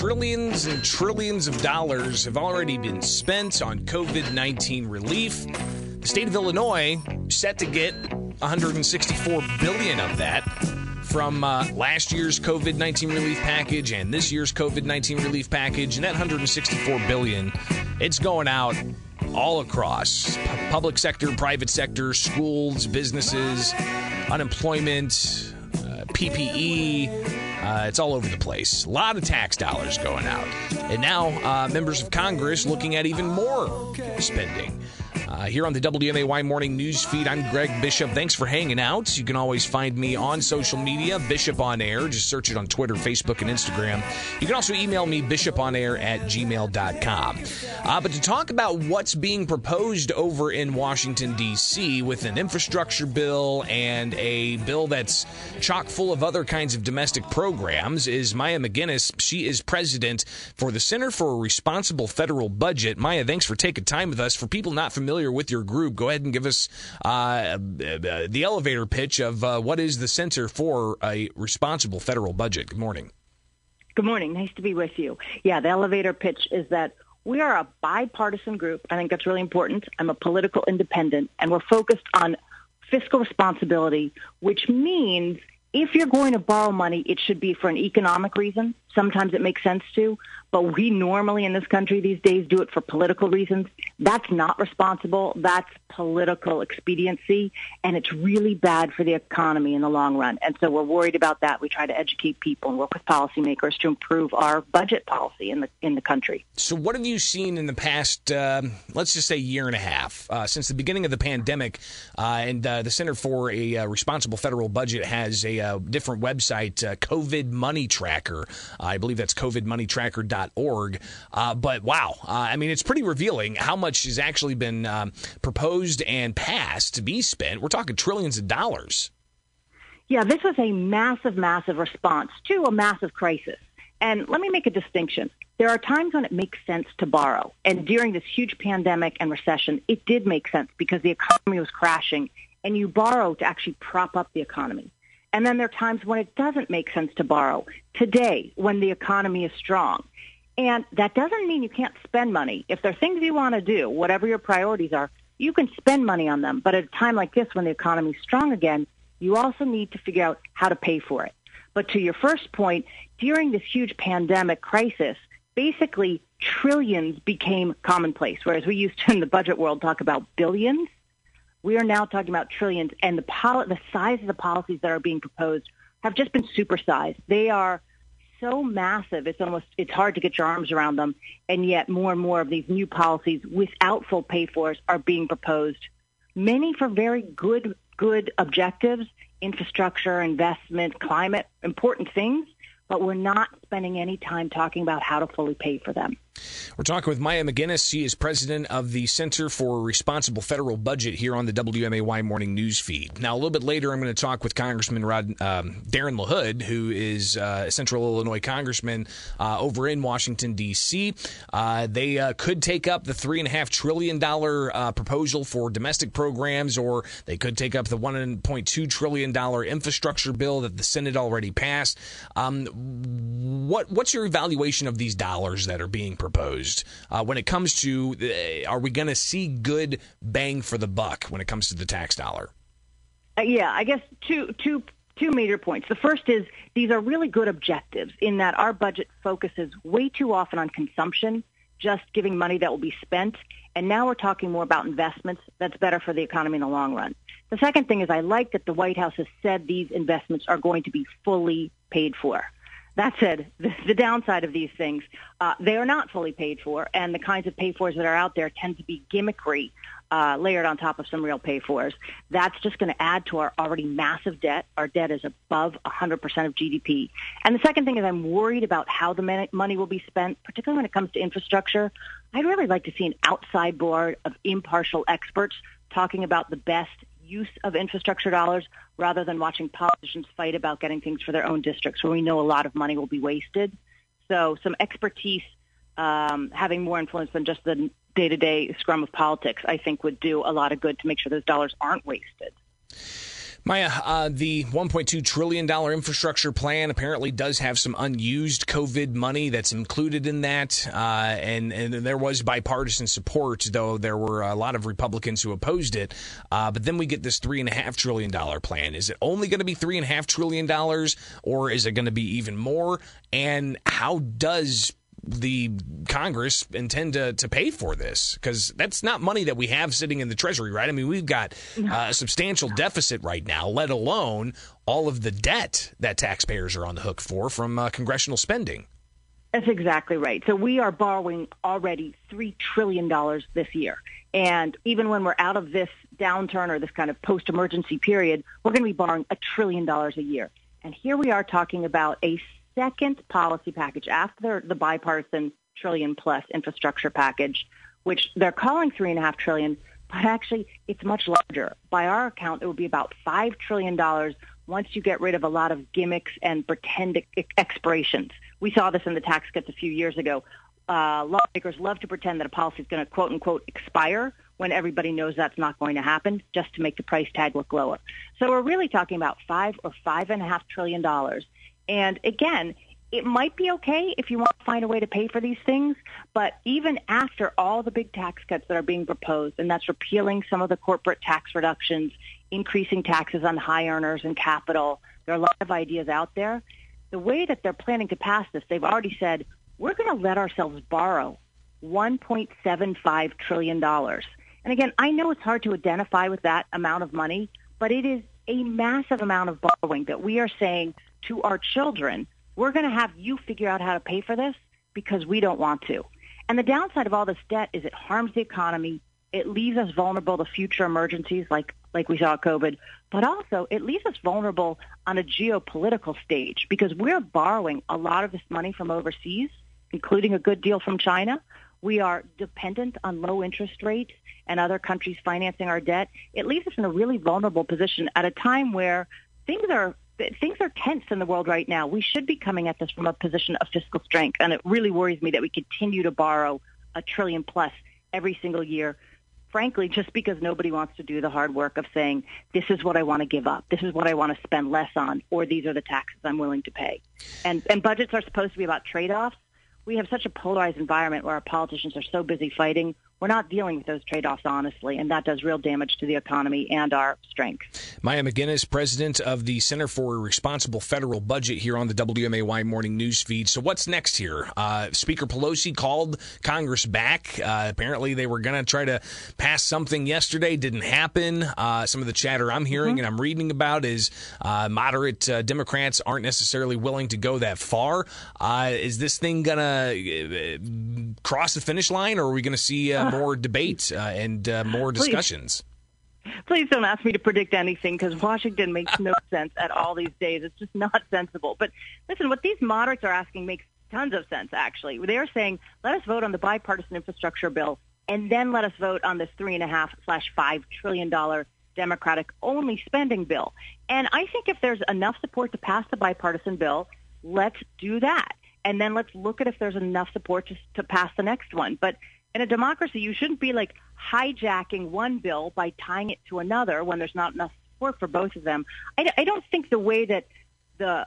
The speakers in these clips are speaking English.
trillions and trillions of dollars have already been spent on COVID 19 relief. The state of Illinois set to get 164 billion of that from uh, last year's COVID 19 relief package and this year's COVID 19 relief package. And that 164 billion, it's going out all across public sector, private sector, schools, businesses, unemployment, uh, PPE. Uh, it's all over the place. A lot of tax dollars going out. And now, uh, members of Congress looking at even more spending. Uh, here on the WMAY Morning News Feed, I'm Greg Bishop. Thanks for hanging out. You can always find me on social media, Bishop on Air. Just search it on Twitter, Facebook, and Instagram. You can also email me, bishoponair at gmail.com. Uh, but to talk about what's being proposed over in Washington, D.C., with an infrastructure bill and a bill that's chock full of other kinds of domestic programs, is Maya MacGuineas. She is president for the Center for a Responsible Federal Budget. Maya, thanks for taking time with us. For people not familiar, familiar with your group, go ahead and give us uh, uh, the elevator pitch of uh, what is the Center for a Responsible Federal Budget. Good morning. Good morning. Nice to be with you. Yeah, the elevator pitch is that we are a bipartisan group. I think that's really important. I'm a political independent, and we're focused on fiscal responsibility, which means if you're going to borrow money, it should be for an economic reason. Sometimes it makes sense to, but we normally in this country these days do it for political reasons. That's not responsible. That's political expediency, and it's really bad for the economy in the long run. And so we're worried about that. We try to educate people and work with policymakers to improve our budget policy in the in the country. So, what have you seen in the past, uh, let's just say, year and a half uh, since the beginning of the pandemic? Uh, and uh, the Center for a uh, Responsible Federal Budget has a uh, different website, COVID Money Tracker. I believe that's COVIDMoneyTracker.org. but wow, I mean, it's pretty revealing how much has actually been um, proposed and passed to be spent. We're talking trillions of dollars. Yeah, this was a massive, massive response to a massive crisis. And let me make a distinction. There are times when it makes sense to borrow. And during this huge pandemic and recession, it did make sense because the economy was crashing and you borrow to actually prop up the economy. And then there are times when it doesn't make sense to borrow. Today, when the economy is strong. And that doesn't mean you can't spend money. If there are things you want to do, whatever your priorities are, you can spend money on them. But at a time like this, when the economy is strong again, you also need to figure out how to pay for it. But to your first point, during this huge pandemic crisis, basically trillions became commonplace, whereas we used to in the budget world talk about billions. We are now talking about trillions, and the, the size of the policies that are being proposed have just been supersized. They are so massive, it's almost it's hard to get your arms around them. And yet, more and more of these new policies without full pay fors are being proposed. Many for very good good objectives, infrastructure, investment, climate, important things but we're not spending any time talking about how to fully pay for them. We're talking with Maya MacGuineas. She is president of the Center for Responsible Federal Budget here on the WMAY Morning News Feed. Now, a little bit later, I'm going to talk with Congressman Rod, um, Darren LaHood, who is uh, a Central Illinois congressman uh, over in Washington, D.C. Uh, they uh, could take up the $3.5 trillion uh, proposal for domestic programs, or they could take up the $1.2 trillion infrastructure bill that the Senate already passed. Um, what what's your evaluation of these dollars that are being proposed uh, when it comes to uh, are we going to see good bang for the buck when it comes to the tax dollar? Uh, yeah, I guess two two two major points. The first is these are really good objectives in that our budget focuses way too often on consumption, just giving money that will be spent, and now we're talking more about investments that's better for the economy in the long run. The second thing is I like that the White House has said these investments are going to be fully paid for. That said, the, the downside of these things, uh, they are not fully paid for, and the kinds of pay fors that are out there tend to be gimmickry, uh, layered on top of some real pay fors. That's just going to add to our already massive debt. Our debt is above 100% of GDP. And the second thing is I'm worried about how the money will be spent, particularly when it comes to infrastructure. I'd really like to see an outside board of impartial experts talking about the best use of infrastructure dollars rather than watching politicians fight about getting things for their own districts where we know a lot of money will be wasted. So some expertise, um, having more influence than just the day-to-day scrum of politics, I think would do a lot of good to make sure those dollars aren't wasted. Maya, uh, the $1.2 trillion infrastructure plan apparently does have some unused COVID money that's included in that. Uh, and, and there was bipartisan support, though there were a lot of Republicans who opposed it. Uh, but then we get this $3.5 trillion plan. Is it only going to be $3.5 trillion, or is it going to be even more? And how does the Congress intend to, to pay for this? Because that's not money that we have sitting in the Treasury, right? I mean, we've got uh, a substantial deficit right now, let alone all of the debt that taxpayers are on the hook for from uh, congressional spending. That's exactly right. So we are borrowing already $3 trillion this year. And even when we're out of this downturn or this kind of post-emergency period, we're going to be borrowing a trillion dollars a year. And here we are talking about a second policy package after the bipartisan trillion plus infrastructure package, which they're calling three and a half trillion, but actually it's much larger. By our account, it would be about five trillion dollars once you get rid of a lot of gimmicks and pretend expirations. We saw this in the tax cuts a few years ago. Uh, lawmakers love to pretend that a policy is going to quote unquote expire when everybody knows that's not going to happen just to make the price tag look lower. So we're really talking about five or five and a half trillion dollars and again, it might be okay if you want to find a way to pay for these things, but even after all the big tax cuts that are being proposed, and that's repealing some of the corporate tax reductions, increasing taxes on high earners and capital, there are a lot of ideas out there. The way that they're planning to pass this, they've already said, we're going to let ourselves borrow $1.75 trillion. And again, I know it's hard to identify with that amount of money, but it is a massive amount of borrowing that we are saying to our children, we're going to have you figure out how to pay for this because we don't want to. And the downside of all this debt is it harms the economy. It leaves us vulnerable to future emergencies like, like we saw COVID, but also it leaves us vulnerable on a geopolitical stage because we're borrowing a lot of this money from overseas, including a good deal from China. We are dependent on low interest rates and other countries financing our debt. It leaves us in a really vulnerable position at a time where things are things are tense in the world right now. We should be coming at this from a position of fiscal strength, and it really worries me that we continue to borrow a trillion plus every single year. Frankly, just because nobody wants to do the hard work of saying, this is what I want to give up, this is what I want to spend less on, or these are the taxes I'm willing to pay. And, and budgets are supposed to be about trade-offs. We have such a polarized environment where our politicians are so busy fighting we're not dealing with those trade-offs honestly, and that does real damage to the economy and our strength. Maya MacGuineas, president of the Center for a Responsible Federal Budget here on the WMAY morning news feed. So what's next here? Uh, Speaker Pelosi called Congress back. Uh, apparently, they were going to try to pass something yesterday. Didn't happen. Uh, some of the chatter I'm hearing mm-hmm. and I'm reading about is uh, moderate uh, Democrats aren't necessarily willing to go that far. Uh, is this thing going to cross the finish line, or are we going to see? More debate uh, and uh, more discussions. Please. Please don't ask me to predict anything because Washington makes no sense at all these days. It's just not sensible. But listen, what these moderates are asking makes tons of sense, actually. They're saying, let us vote on the bipartisan infrastructure bill and then let us vote on this three and a half slash five trillion dollar Democratic only spending bill. And I think if there's enough support to pass the bipartisan bill, let's do that. And then let's look at if there's enough support to, to pass the next one. But in a democracy, you shouldn't be like hijacking one bill by tying it to another when there's not enough support for both of them. I, I don't think the way that the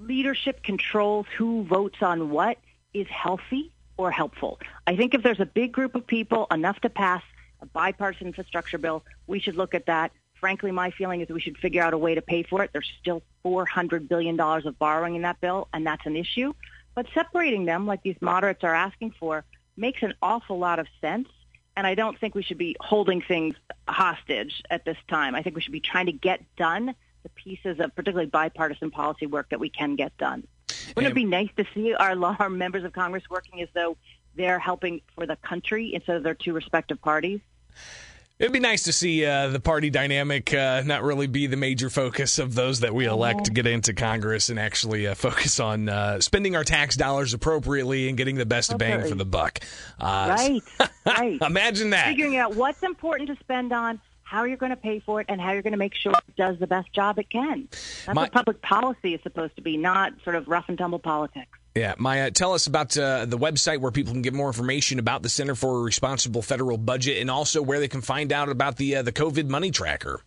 leadership controls who votes on what is healthy or helpful. I think if there's a big group of people enough to pass a bipartisan infrastructure bill, we should look at that. Frankly, my feeling is we should figure out a way to pay for it. There's still $400 billion of borrowing in that bill, and that's an issue. But separating them, like these moderates are asking for, makes an awful lot of sense. And I don't think we should be holding things hostage at this time. I think we should be trying to get done the pieces of particularly bipartisan policy work that we can get done. Wouldn't it be nice to see our, our members of Congress working as though they're helping for the country instead of their two respective parties? It'd be nice to see uh, the party dynamic uh, not really be the major focus of those that we elect to get into Congress and actually uh, focus on uh, spending our tax dollars appropriately and getting the best bang for the buck. Uh, right, right. Imagine that. Figuring out what's important to spend on, how you're going to pay for it, and how you're going to make sure it does the best job it can. That's My, what public policy is supposed to be, not sort of rough and tumble politics. Yeah, Maya, tell us about uh, the website where people can get more information about the Center for a Responsible Federal Budget, and also where they can find out about the uh, the COVID money tracker.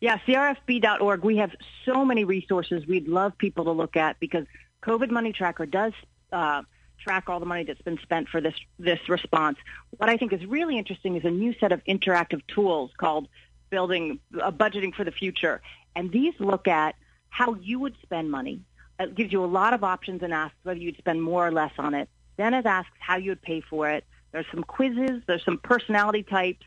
Yeah, crfb.org. We have so many resources we'd love people to look at because COVID Money Tracker does uh, track all the money that's been spent for this this response. What I think is really interesting is a new set of interactive tools called building uh, budgeting for the future, and these look at how you would spend money. It gives you a lot of options and asks whether you'd spend more or less on it. Then it asks how you would pay for it. There's some quizzes. There's some personality types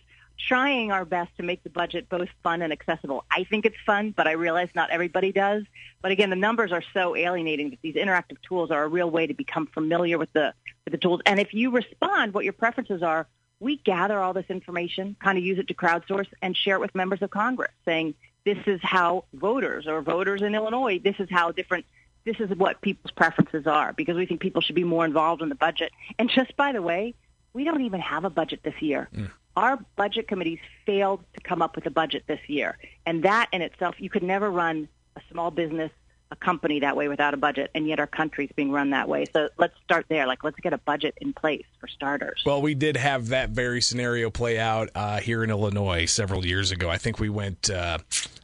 trying our best to make the budget both fun and accessible. I think it's fun, but I realize not everybody does. But again, the numbers are so alienating that these interactive tools are a real way to become familiar with the with the tools. And if you respond what your preferences are, we gather all this information, kind of use it to crowdsource and share it with members of Congress saying this is how voters or voters in Illinois, this is how different this is what people's preferences are because we think people should be more involved in the budget. And just by the way, we don't even have a budget this year. Mm. Our budget committees failed to come up with a budget this year. And that in itself, you could never run a small business, a company that way without a budget, and yet our country's being run that way. So let's start there. Like, let's get a budget in place for starters. Well, we did have that very scenario play out uh, here in Illinois several years ago. I think we went. Uh,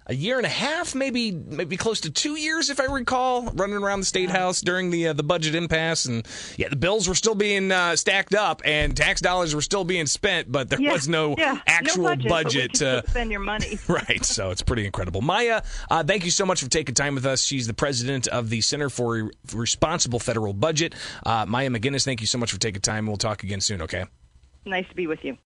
a year and a half, maybe maybe close to two years, if I recall, running around the state house during the uh, the budget impasse, and yeah, the bills were still being uh, stacked up, and tax dollars were still being spent, but there yeah, was no yeah, actual no budget, budget to spend your money. right, so it's pretty incredible. Maya, uh, thank you so much for taking time with us. She's the president of the Center for Responsible Federal Budget. Uh, Maya MacGuineas, thank you so much for taking time. We'll talk again soon. Okay. Nice to be with you.